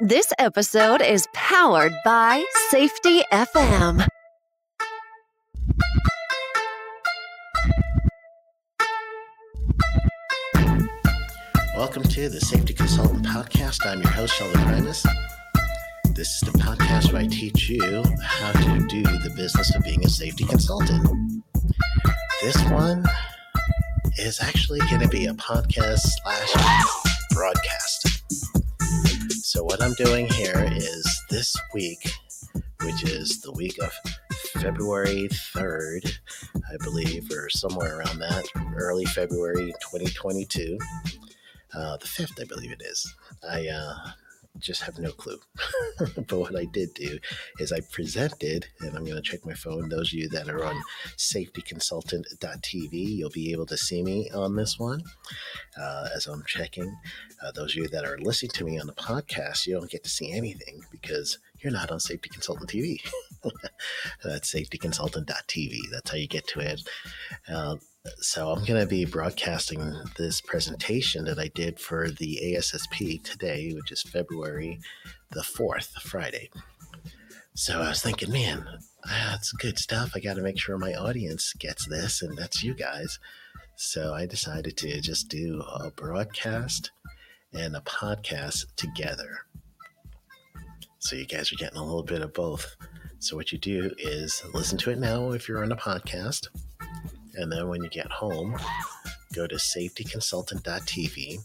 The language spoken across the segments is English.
This episode is powered by Safety FM. Welcome to the Safety Consultant Podcast. I'm your host, Sheldon Primus. This is the podcast where I teach you how to do the business of being a safety consultant. This one is actually going to be a podcast slash broadcast. I'm doing here is this week, which is the week of February 3rd, I believe, or somewhere around that, early February 2022. Uh, the 5th, I believe it is. I uh, just have no clue. but what I did do is I presented, and I'm going to check my phone. Those of you that are on safetyconsultant.tv, you'll be able to see me on this one uh, as I'm checking. Uh, those of you that are listening to me on the podcast, you don't get to see anything because you're not on Safety Consultant TV. That's safetyconsultant.tv. That's how you get to it. Uh, so I'm going to be broadcasting this presentation that I did for the ASSP today, which is February the 4th, Friday. So I was thinking, man, that's good stuff. I got to make sure my audience gets this, and that's you guys. So I decided to just do a broadcast and a podcast together. So you guys are getting a little bit of both. So what you do is listen to it now if you're on a podcast and then when you get home, go to safetyconsultant.tv,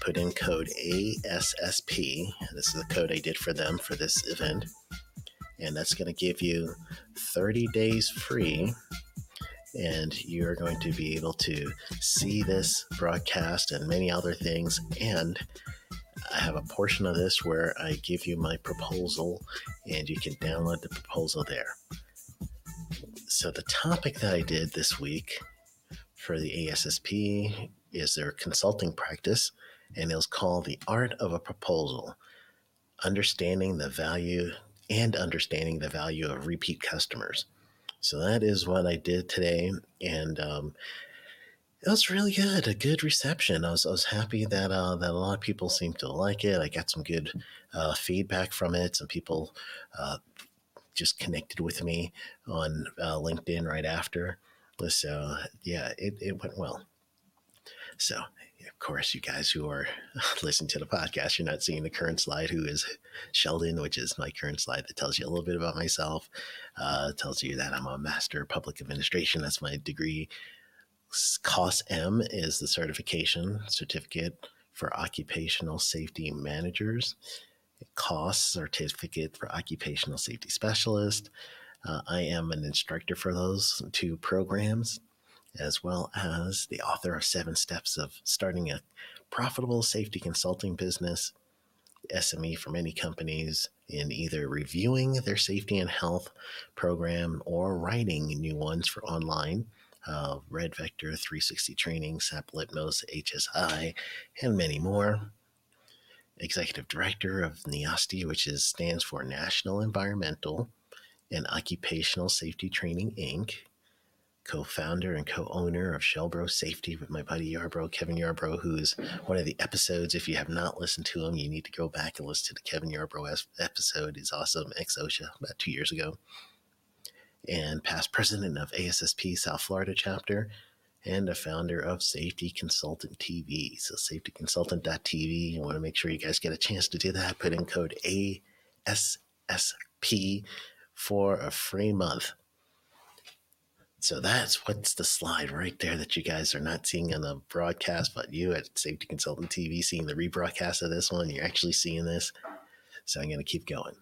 put in code ASSP. This is the code I did for them for this event. And that's going to give you 30 days free. And you're going to be able to see this broadcast and many other things. And I have a portion of this where I give you my proposal, and you can download the proposal there. So, the topic that I did this week for the ASSP is their consulting practice, and it was called The Art of a Proposal Understanding the Value and Understanding the Value of Repeat Customers. So, that is what I did today, and um, it was really good, a good reception. I was, I was happy that uh, that a lot of people seemed to like it. I got some good uh, feedback from it. Some people uh, just connected with me on uh, LinkedIn right after. So yeah, it, it went well. So of course, you guys who are listening to the podcast, you're not seeing the current slide, who is Sheldon, which is my current slide that tells you a little bit about myself. Uh, tells you that I'm a master of public administration. That's my degree. COSM is the certification certificate for occupational safety managers. COSS certificate for occupational safety specialist. Uh, I am an instructor for those two programs, as well as the author of Seven Steps of Starting a Profitable Safety Consulting Business, SME for many companies in either reviewing their safety and health program or writing new ones for online. Uh, Red Vector 360 Training, SAP Litmos, HSI, and many more executive director of NEOSTI, which is stands for National Environmental and Occupational Safety Training Inc. Co-founder and co-owner of Shelbro Safety with my buddy Yarbrough, Kevin Yarbrough, who is one of the episodes. If you have not listened to him, you need to go back and listen to the Kevin Yarbrough episode. He's awesome, ex OSHA, about two years ago. And past president of ASSP South Florida chapter and a founder of Safety Consultant TV. So safetyconsultant.tv. You want to make sure you guys get a chance to do that. Put in code ASSP for a free month. So that's what's the slide right there that you guys are not seeing on the broadcast, but you at Safety Consultant TV seeing the rebroadcast of this one. You're actually seeing this. So I'm going to keep going.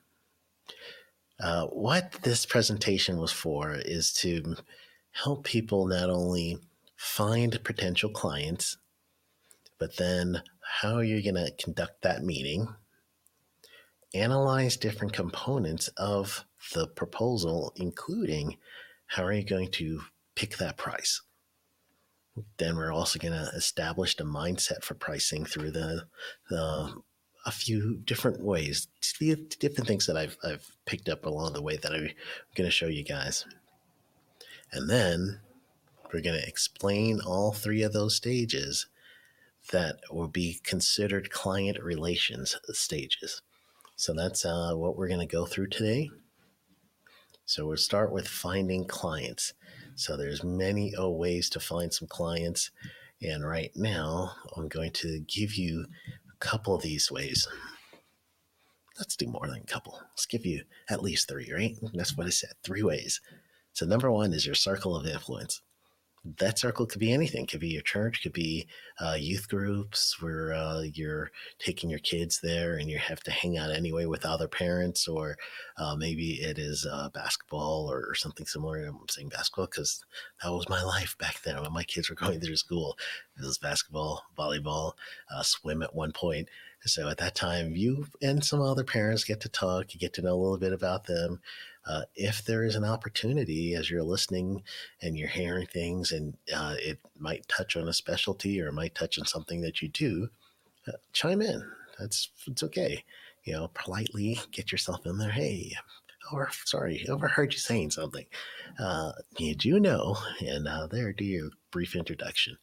Uh, what this presentation was for is to help people not only find potential clients, but then how are you going to conduct that meeting? Analyze different components of the proposal, including how are you going to pick that price? Then we're also going to establish the mindset for pricing through the, the a few different ways, different things that I've, I've picked up along the way that I'm going to show you guys. And then we're going to explain all three of those stages that will be considered client relations stages. So that's uh, what we're going to go through today. So we'll start with finding clients. So there's many oh, ways to find some clients. And right now, I'm going to give you a couple of these ways. Let's do more than a couple. Let's give you at least three, right? That's what I said three ways. So, number one is your circle of influence that circle could be anything. Could be your church, could be uh, youth groups where uh, you're taking your kids there and you have to hang out anyway with other parents, or uh, maybe it is uh, basketball or, or, something similar. I'm saying basketball because that was my life back then when my kids were going through school. It was basketball, volleyball, uh, swim at one point. So at that time, you and some other parents get to talk, you get to know a little bit about them uh, if there is an opportunity as you're listening and you're hearing things and uh, it might touch on a specialty or it might touch on something that you do, uh, chime in. That's it's okay. You know, politely get yourself in there. Hey, or sorry, overheard you saying something. Uh, you do know, and uh, there, do your brief introduction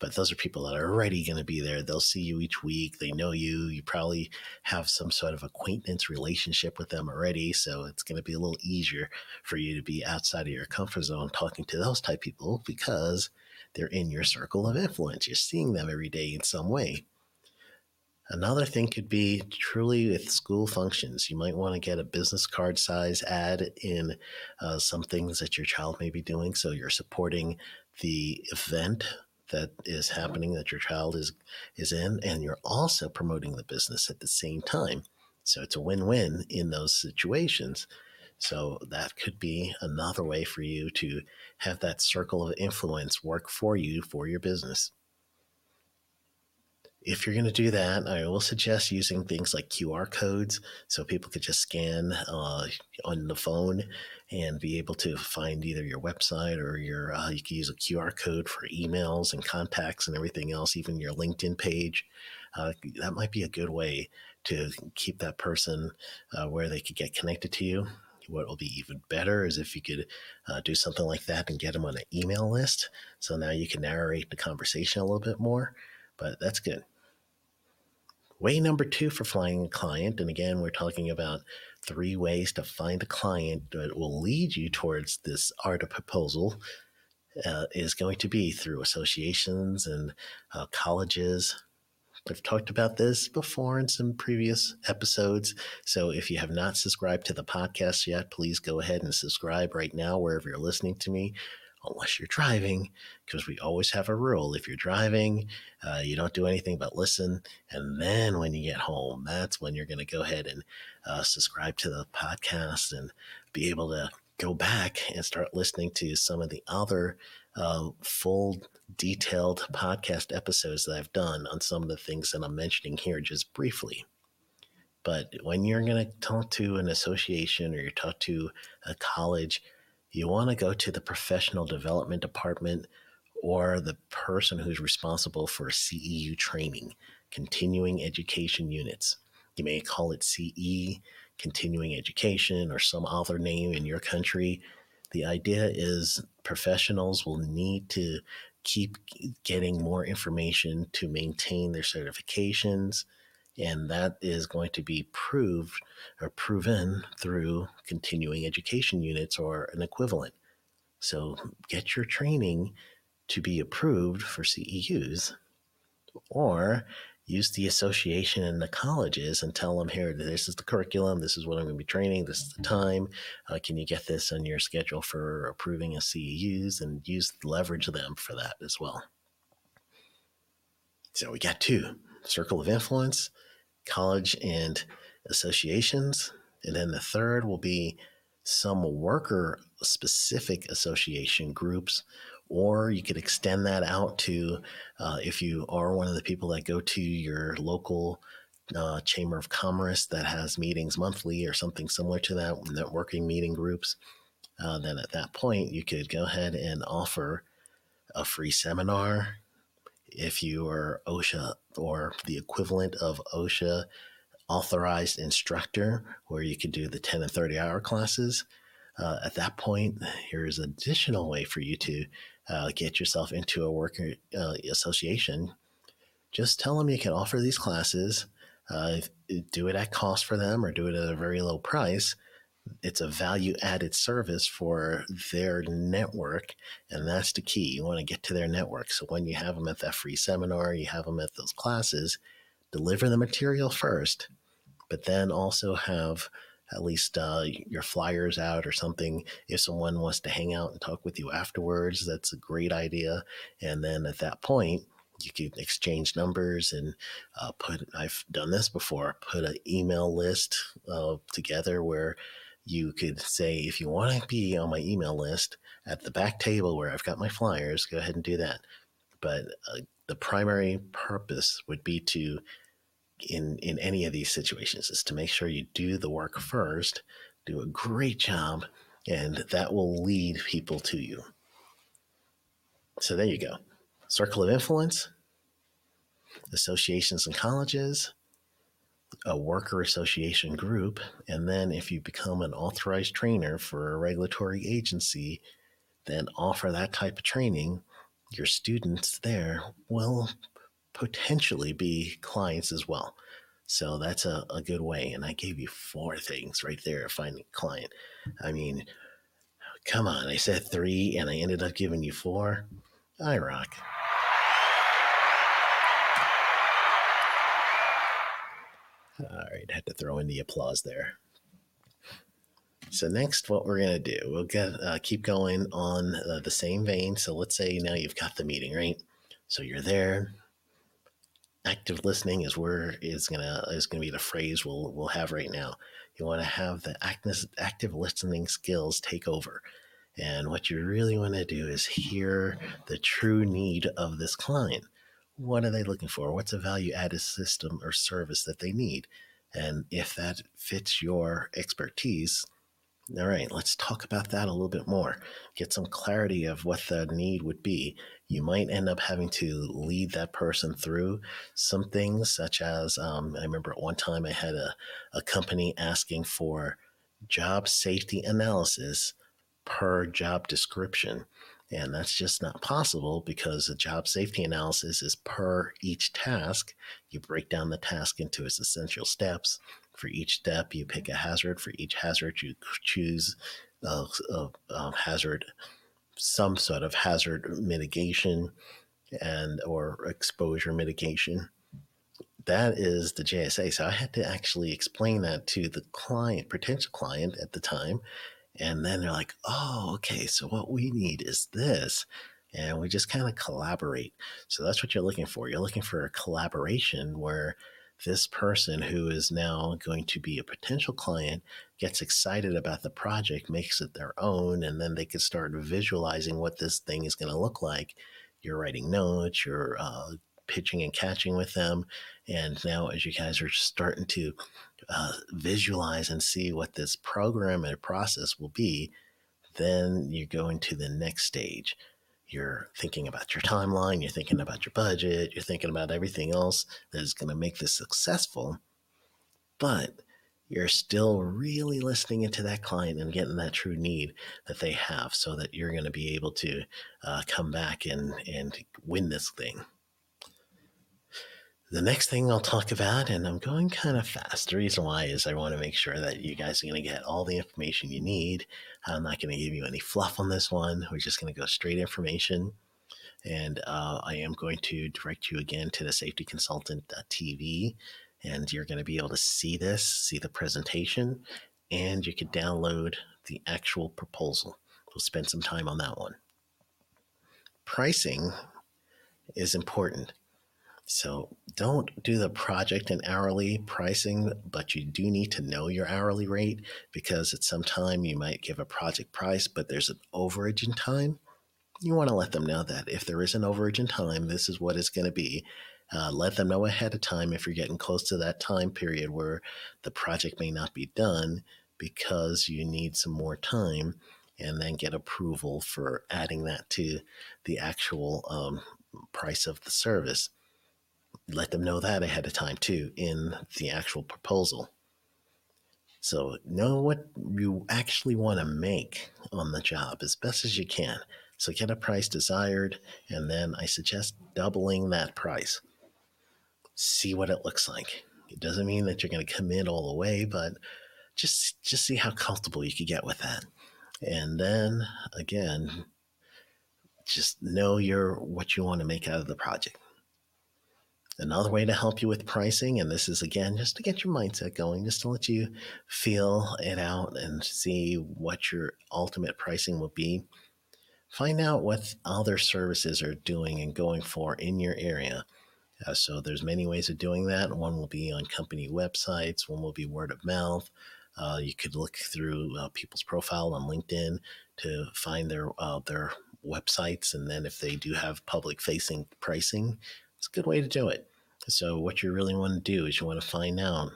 but those are people that are already going to be there. They'll see you each week. They know you. You probably have some sort of acquaintance relationship with them already. So it's going to be a little easier for you to be outside of your comfort zone talking to those type people because they're in your circle of influence. You're seeing them every day in some way. Another thing could be truly with school functions. You might want to get a business card size ad in uh, some things that your child may be doing. So you're supporting the event that is happening that your child is is in and you're also promoting the business at the same time. So it's a win-win in those situations. So that could be another way for you to have that circle of influence work for you for your business if you're going to do that, I will suggest using things like QR codes so people could just scan uh, on the phone and be able to find either your website or your, uh, you can use a QR code for emails and contacts and everything else, even your LinkedIn page. Uh, that might be a good way to keep that person uh, where they could get connected to you. What will be even better is if you could uh, do something like that and get them on an email list. So now you can narrate the conversation a little bit more, but that's good. Way number two for finding a client, and again, we're talking about three ways to find a client that will lead you towards this art of proposal, uh, is going to be through associations and uh, colleges. I've talked about this before in some previous episodes. So if you have not subscribed to the podcast yet, please go ahead and subscribe right now, wherever you're listening to me unless you're driving, because we always have a rule. If you're driving, uh, you don't do anything but listen. And then when you get home, that's when you're going to go ahead and uh, subscribe to the podcast and be able to go back and start listening to some of the other uh, full detailed podcast episodes that I've done on some of the things that I'm mentioning here just briefly. But when you're going to talk to an association or you talk to a college, you want to go to the professional development department or the person who's responsible for CEU training, continuing education units. You may call it CE, continuing education, or some other name in your country. The idea is professionals will need to keep getting more information to maintain their certifications and that is going to be proved or proven through continuing education units or an equivalent. So get your training to be approved for CEUs or use the association and the colleges and tell them here this is the curriculum this is what i'm going to be training this is the time. Uh, can you get this on your schedule for approving a ceus and use leverage them for that as well. So we got two circle of influence college and associations. And then the third will be some worker specific association groups, or you could extend that out to uh, if you are one of the people that go to your local uh, chamber of commerce that has meetings monthly or something similar to that, networking meeting groups. Uh, then at that point, you could go ahead and offer a free seminar if you are OSHA or the equivalent of OSHA authorized instructor, where you can do the 10 and 30 hour classes. Uh, at that point, here's an additional way for you to uh, get yourself into a worker uh, association. Just tell them you can offer these classes. uh, do it at cost for them or do it at a very low price. It's a value added service for their network, and that's the key. You want to get to their network. So when you have them at that free seminar, you have them at those classes, deliver the material first, but then also have at least uh, your flyers out or something. If someone wants to hang out and talk with you afterwards, that's a great idea. And then at that point, you can exchange numbers and uh, put. I've done this before. Put an email list uh, together where you could say, if you want to be on my email list at the back table where I've got my flyers, go ahead and do that. But uh, the primary purpose would be to in in any of these situations is to make sure you do the work first, do a great job, and that will lead people to you. So there you go. Circle of influence, associations and colleges, a worker association group, and then if you become an authorized trainer for a regulatory agency, then offer that type of training. Your students there will potentially be clients as well. So that's a, a good way. And I gave you four things right there finding a client. I mean, come on, I said three and I ended up giving you four. I rock. All right, had to throw in the applause there. So next, what we're gonna do, we'll get uh, keep going on uh, the same vein. So let's say now you've got the meeting, right? So you're there, active listening is where is gonna is gonna be the phrase we'll we'll have right now. You want to have the active active listening skills take over. And what you really want to do is hear the true need of this client. What are they looking for? What's a value added system or service that they need? And if that fits your expertise, all right, let's talk about that a little bit more. Get some clarity of what the need would be. You might end up having to lead that person through some things, such as um, I remember at one time I had a, a company asking for job safety analysis per job description. And that's just not possible because a job safety analysis is per each task. You break down the task into its essential steps for each step, you pick a hazard. For each hazard, you choose a, a, a hazard, some sort of hazard mitigation and or exposure mitigation. That is the JSA. So I had to actually explain that to the client, potential client at the time. And then they're like, oh, okay, so what we need is this. And we just kind of collaborate. So that's what you're looking for. You're looking for a collaboration where this person who is now going to be a potential client gets excited about the project, makes it their own, and then they can start visualizing what this thing is going to look like. You're writing notes, you're uh, pitching and catching with them. And now, as you guys are starting to uh, visualize and see what this program and process will be, then you go into the next stage you're thinking about your timeline, you're thinking about your budget, you're thinking about everything else that is going to make this successful. But you're still really listening into that client and getting that true need that they have so that you're going to be able to uh, come back and, and win this thing. The next thing I'll talk about, and I'm going kind of fast. The reason why is I want to make sure that you guys are going to get all the information you need. I'm not going to give you any fluff on this one. We're just going to go straight information. And uh, I am going to direct you again to the safetyconsultant.tv. And you're going to be able to see this, see the presentation, and you can download the actual proposal. We'll spend some time on that one. Pricing is important so don't do the project and hourly pricing, but you do need to know your hourly rate because at some time you might give a project price, but there's an overage in time. You want to let them know that if there is an overage in time, this is what it's going to be. Uh, let them know ahead of time if you're getting close to that time period where the project may not be done because you need some more time and then get approval for adding that to the actual um, price of the service let them know that ahead of time too in the actual proposal. So know what you actually want to make on the job as best as you can. So get a price desired, and then I suggest doubling that price. See what it looks like. It doesn't mean that you're going to commit all the way, but just just see how comfortable you could get with that. And then again, just know your what you want to make out of the project. Another way to help you with pricing, and this is again just to get your mindset going, just to let you feel it out and see what your ultimate pricing will be. Find out what other services are doing and going for in your area. Uh, so there's many ways of doing that. One will be on company websites. One will be word of mouth. Uh, you could look through uh, people's profile on LinkedIn to find their uh, their websites, and then if they do have public facing pricing, it's a good way to do it. So what you really want to do is you want to find out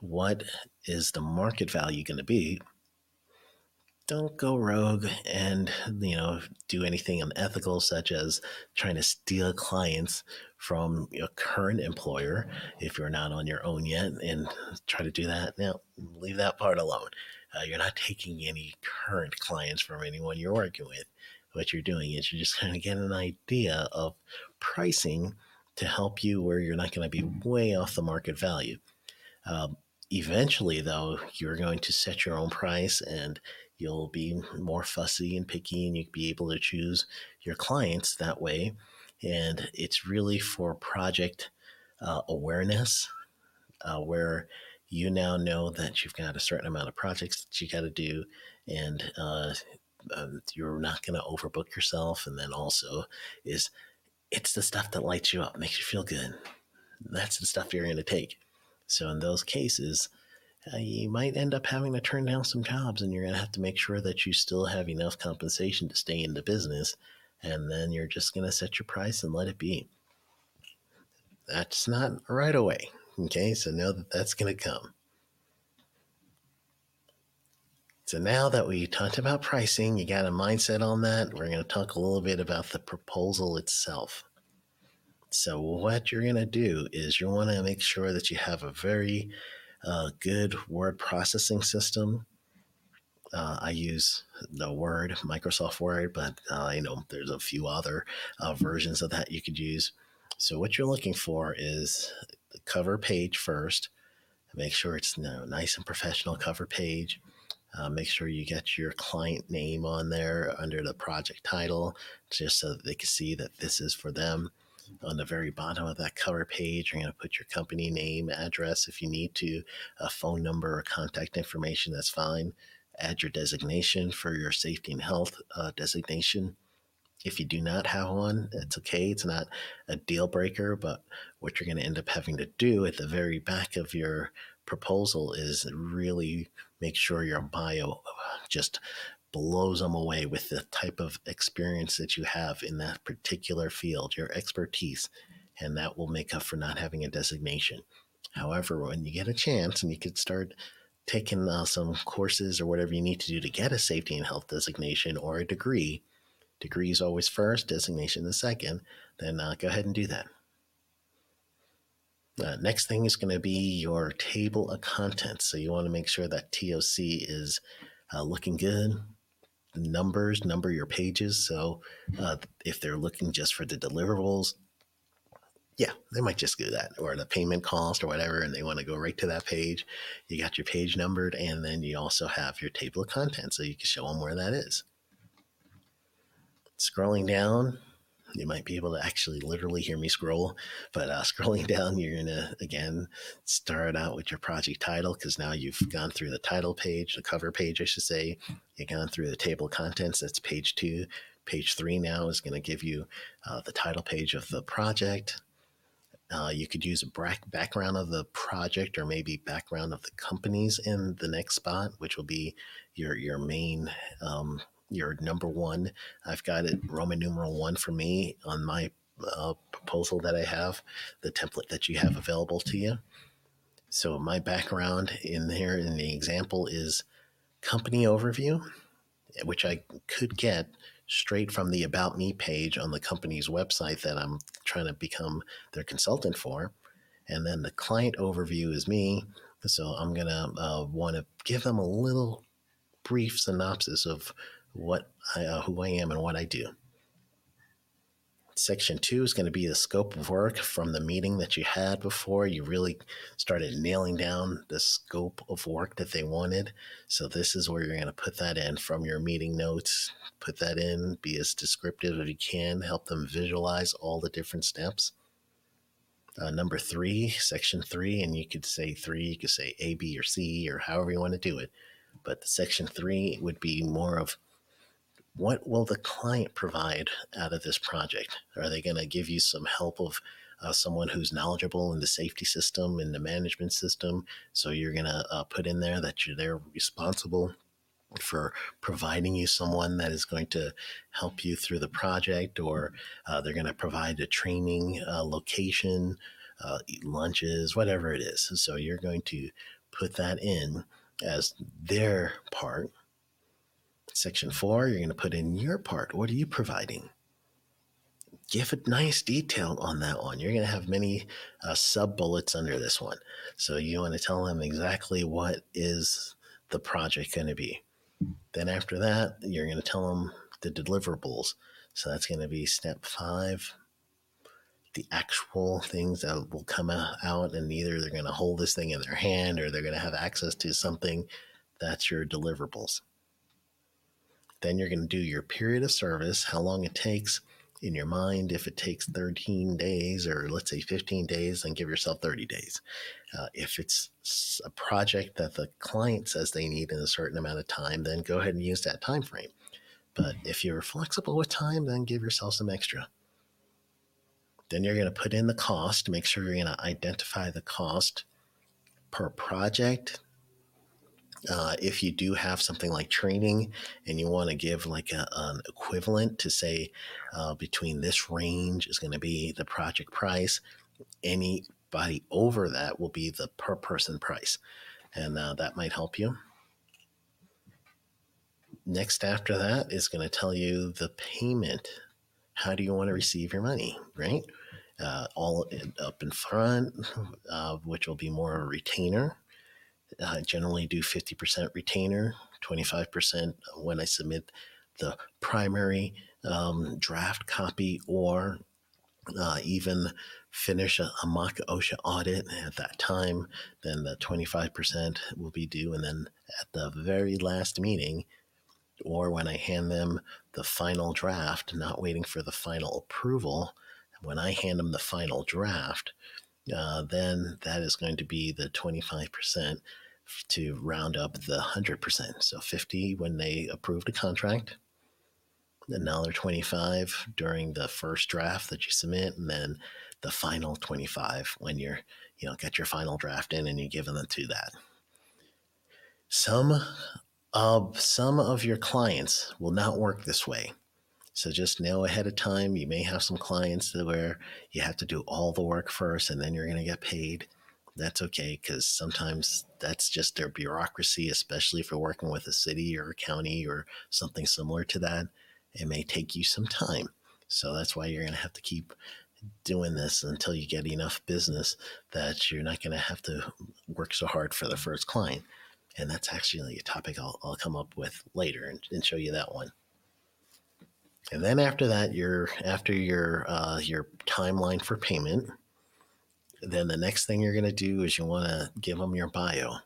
what is the market value going to be. Don't go rogue and you know do anything unethical such as trying to steal clients from your current employer if you're not on your own yet and try to do that. Now leave that part alone. Uh, you're not taking any current clients from anyone you're working with. What you're doing is you're just kind of getting an idea of pricing to help you where you're not going to be way off the market value um, eventually though you're going to set your own price and You'll be more fussy and picky, and you'll be able to choose your clients that way. And it's really for project uh, awareness, uh, where you now know that you've got a certain amount of projects that you got to do, and uh, um, you're not going to overbook yourself. And then also, is it's the stuff that lights you up, makes you feel good. That's the stuff you're going to take. So in those cases, uh, you might end up having to turn down some jobs and you're going to have to make sure that you still have enough compensation to stay in the business. And then you're just going to set your price and let it be. That's not right away. Okay, so know that that's going to come. So now that we talked about pricing, you got a mindset on that. We're going to talk a little bit about the proposal itself. So, what you're going to do is you want to make sure that you have a very a good word processing system. Uh, I use the Word, Microsoft Word, but uh, you know there's a few other uh, versions of that you could use. So what you're looking for is the cover page first. Make sure it's you know, nice and professional cover page. Uh, make sure you get your client name on there under the project title, just so that they can see that this is for them on the very bottom of that cover page, you're going to put your company name, address if you need to, a phone number or contact information, that's fine. Add your designation for your safety and health uh, designation. If you do not have one, it's okay. It's not a deal breaker, but what you're going to end up having to do at the very back of your proposal is really make sure your bio just blows them away with the type of experience that you have in that particular field, your expertise, and that will make up for not having a designation. However, when you get a chance and you could start taking uh, some courses or whatever you need to do to get a safety and health designation or a degree, degree is always first, designation is second, then uh, go ahead and do that. Uh, next thing is going to be your table of contents. So you want to make sure that TOC is uh, looking good, numbers, number your pages. So uh, if they're looking just for the deliverables, yeah, they might just do that or the payment cost or whatever, and they want to go right to that page. You got your page numbered, and then you also have your table of contents so you can show them where that is. Scrolling down, you might be able to actually literally hear me scroll. But uh, scrolling down, you're going to again start out with your project title because now you've gone through the title page, the cover page, I should say. You've gone through the table of contents. That's page two. Page three now is going to give you uh, the title page of the project. Uh, you could use a background of the project or maybe background of the companies in the next spot, which will be your your main um, your number one. I've got it Roman numeral one for me on my uh, proposal that I have, the template that you have available to you. So my background in there in the example is company overview, which I could get straight from the About Me page on the company's website that I'm trying to become their consultant for. And then the client overview is me. So I'm going to uh, want to give them a little brief synopsis of what I, uh, who I am and what I do. Section two is going to be the scope of work from the meeting that you had before. You really started nailing down the scope of work that they wanted. So, this is where you're going to put that in from your meeting notes. Put that in, be as descriptive as you can, help them visualize all the different steps. Uh, number three, section three, and you could say three, you could say A, B, or C, or however you want to do it. But the section three would be more of what will the client provide out of this project? Are they going to give you some help of uh, someone who's knowledgeable in the safety system in the management system? So you're going to uh, put in there that you're there responsible for providing you someone that is going to help you through the project, or uh, they're going to provide a training uh, location, uh, lunches, whatever it is. So you're going to put that in as their part Section four, you're going to put in your part. What are you providing? Give a nice detail on that one. You're going to have many uh, sub bullets under this one. So you want to tell them exactly what is the project going to be. Then after that, you're going to tell them the deliverables. So that's going to be step five, the actual things that will come out, and either they're going to hold this thing in their hand or they're going to have access to something. That's your deliverables. Then you're going to do your period of service, how long it takes in your mind. If it takes 13 days or let's say 15 days, then give yourself 30 days. Uh, if it's a project that the client says they need in a certain amount of time, then go ahead and use that time frame. But if you're flexible with time, then give yourself some extra. Then you're going to put in the cost, make sure you're going to identify the cost per project uh, if you do have something like training and you want to give like a, an equivalent to say uh, between this range is going to be the project price, anybody over that will be the per person price. And uh, that might help you. Next, after that, is going to tell you the payment. How do you want to receive your money, right? Uh, all up in front, uh, which will be more of a retainer I generally do 50% retainer, 25% when I submit the primary um, draft copy or uh, even finish a, a, mock OSHA audit at that time, then the 25% will be due. And then at the very last meeting, or when I hand them the final draft, not waiting for the final approval, when I hand them the final draft, uh, then that is going to be the 25% to round up the 100%. So 50 when they approved a contract, another 25 during the first draft that you submit, and then the final 25 when you're, you know, get your final draft in and you give them to that. Some of some of your clients will not work this way. So just know ahead of time, you may have some clients where you have to do all the work first and then you're going to get paid that's okay because sometimes that's just their bureaucracy, especially if you're working with a city or a county or something similar to that. It may take you some time. So that's why you're going to have to keep doing this until you get enough business that you're not going to have to work so hard for the first client. And that's actually a topic I'll, I'll come up with later and, and show you that one. And then after that, you're after your uh, your timeline for payment, then the next thing you're going to do is you want to give them your bio.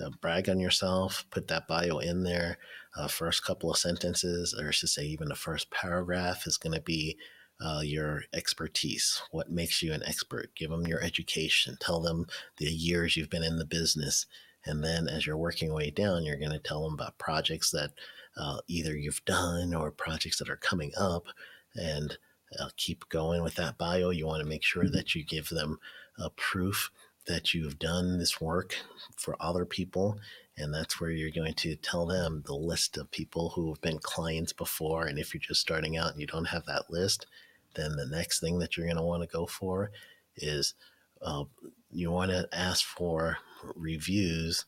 Uh, brag on yourself, put that bio in there. Uh, first couple of sentences, or should say, even the first paragraph, is going to be uh, your expertise. What makes you an expert? Give them your education. Tell them the years you've been in the business. And then as you're working your way down, you're going to tell them about projects that uh, either you've done or projects that are coming up. And uh, keep going with that bio. You want to make sure that you give them a proof that you've done this work for other people. And that's where you're going to tell them the list of people who have been clients before. And if you're just starting out and you don't have that list, then the next thing that you're going to want to go for is uh, you want to ask for reviews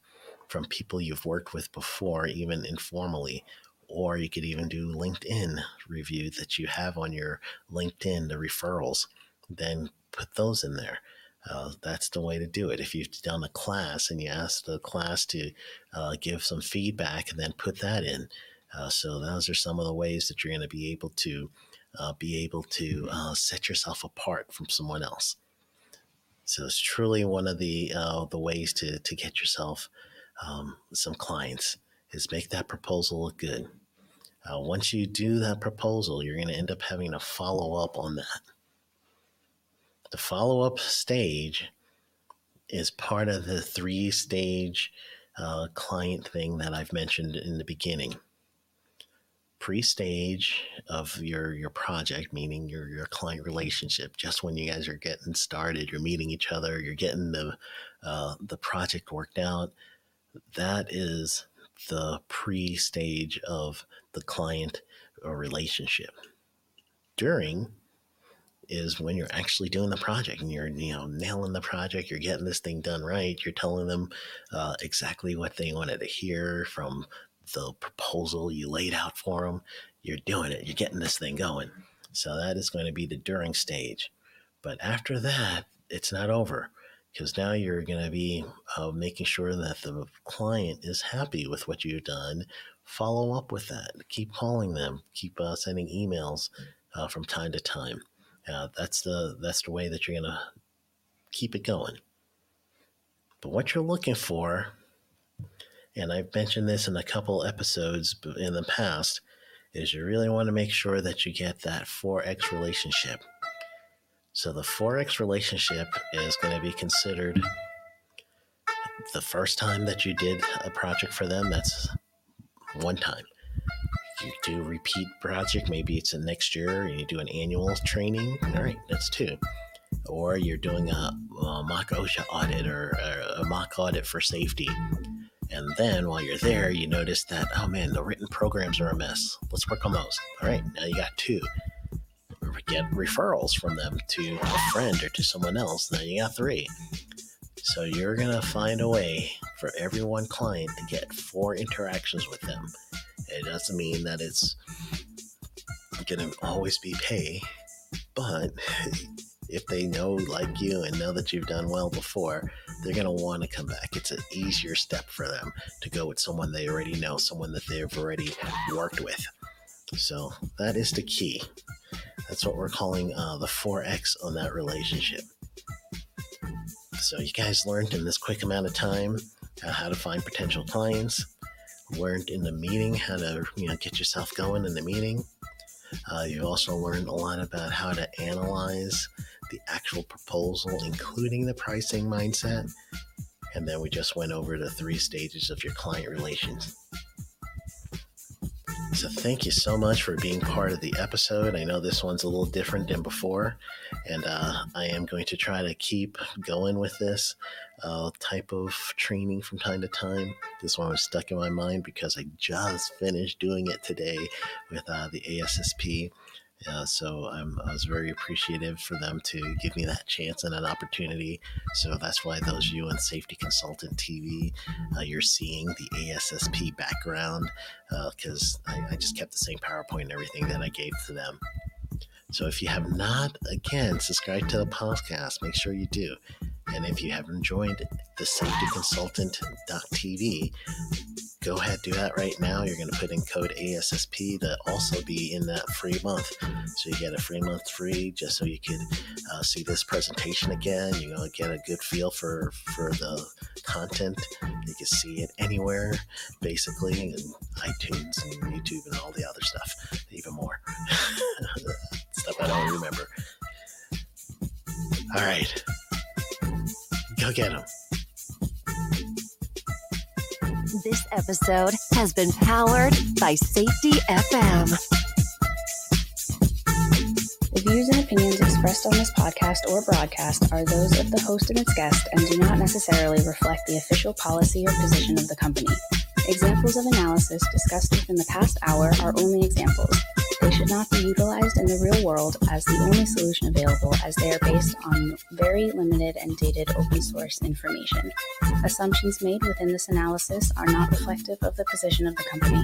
from people you've worked with before, even informally or you could even do LinkedIn review that you have on your LinkedIn, the referrals, then put those in there. Uh, that's the way to do it. If you've done a class and you ask the class to uh, give some feedback and then put that in. Uh, so those are some of the ways that you're going to be able to uh, be able to uh, set yourself apart from someone else. So it's truly one of the uh, the ways to to get yourself um, some clients is make that proposal look good. Uh, once you do that proposal, you're going to end up having to follow up on that. The follow up stage is part of the three stage uh, client thing that I've mentioned in the beginning pre-stage of your your project meaning your your client relationship just when you guys are getting started you're meeting each other you're getting the uh, the project worked out that is the pre-stage of the client or relationship during is when you're actually doing the project and you're you know nailing the project you're getting this thing done right you're telling them uh, exactly what they wanted to hear from the proposal you laid out for them, you're doing it. You're getting this thing going. So that is going to be the during stage. But after that, it's not over because now you're going to be uh, making sure that the client is happy with what you've done. Follow up with that. Keep calling them. Keep uh, sending emails uh, from time to time. Uh, that's the that's the way that you're going to keep it going. But what you're looking for and I've mentioned this in a couple episodes in the past, is you really want to make sure that you get that 4x relationship. So the 4x relationship is going to be considered the first time that you did a project for them, that's one time. You do repeat project, maybe it's a next year and you do an annual training. All right, that's two. Or you're doing a, a mock OSHA audit or a mock audit for safety and then while you're there, you notice that, oh man, the written programs are a mess. Let's work on those. All right, now you got two. Get referrals from them to a friend or to someone else. then you got three. So you're to find a way for every one client to get four interactions with them. It doesn't mean that it's to always be pay, but if they know, like you, and know that you've done well before, they're to want to come back. It's an easier step for them to go with someone they already know, someone that they've already worked with. So that is the key. That's what we're calling uh, the 4X on that relationship. So you guys learned in this quick amount of time uh, how to find potential clients. Learned in the meeting how to you know get yourself going in the meeting. Uh, you also learned a lot about how to analyze the actual proposal, including the pricing mindset. And then we just went over the three stages of your client relations. So, thank you so much for being part of the episode. I know this one's a little different than before, and uh, I am going to try to keep going with this uh, type of training from time to time. This one was stuck in my mind because I just finished doing it today with uh, the ASSP. Uh, so I'm, I was very appreciative for them to give me that chance and an opportunity. So that's why those you and Safety Consultant TV, uh, you're seeing the ASSP background because uh, I, I just kept the same PowerPoint and everything that I gave to them. So if you have not, again, subscribed to the podcast, make sure you do. And if you haven't joined the safetyconsultant.tv, go ahead, do that right now. You're going to put in code ASSP to also be in that free month. So you get a free month free just so you can uh, see this presentation again. Going to get a good feel for, for the content. You can see it anywhere, basically, in iTunes and YouTube and all the other stuff, even more. stuff I don't remember. All right. Go get them. This episode has been powered by Safety FM. The views and opinions expressed on this podcast or broadcast are those of the host and its guest and do not necessarily reflect the official policy or position of the company. Examples of analysis discussed within the past hour are only examples they should not be utilized in the real world as the only solution available, as they are based on very limited and dated open source information. Assumptions made within this analysis are not reflective of the position of the company.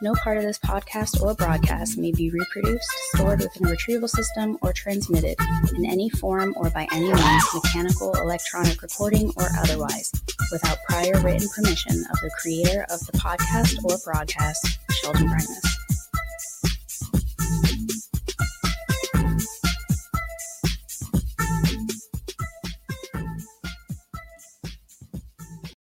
No part of this podcast or broadcast may be reproduced, stored within a retrieval system, or transmitted in any form or by any means, mechanical, electronic recording, or otherwise, without prior written permission of the creator of the podcast or broadcast, Sheldon Primus.